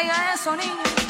caiga eso, niño.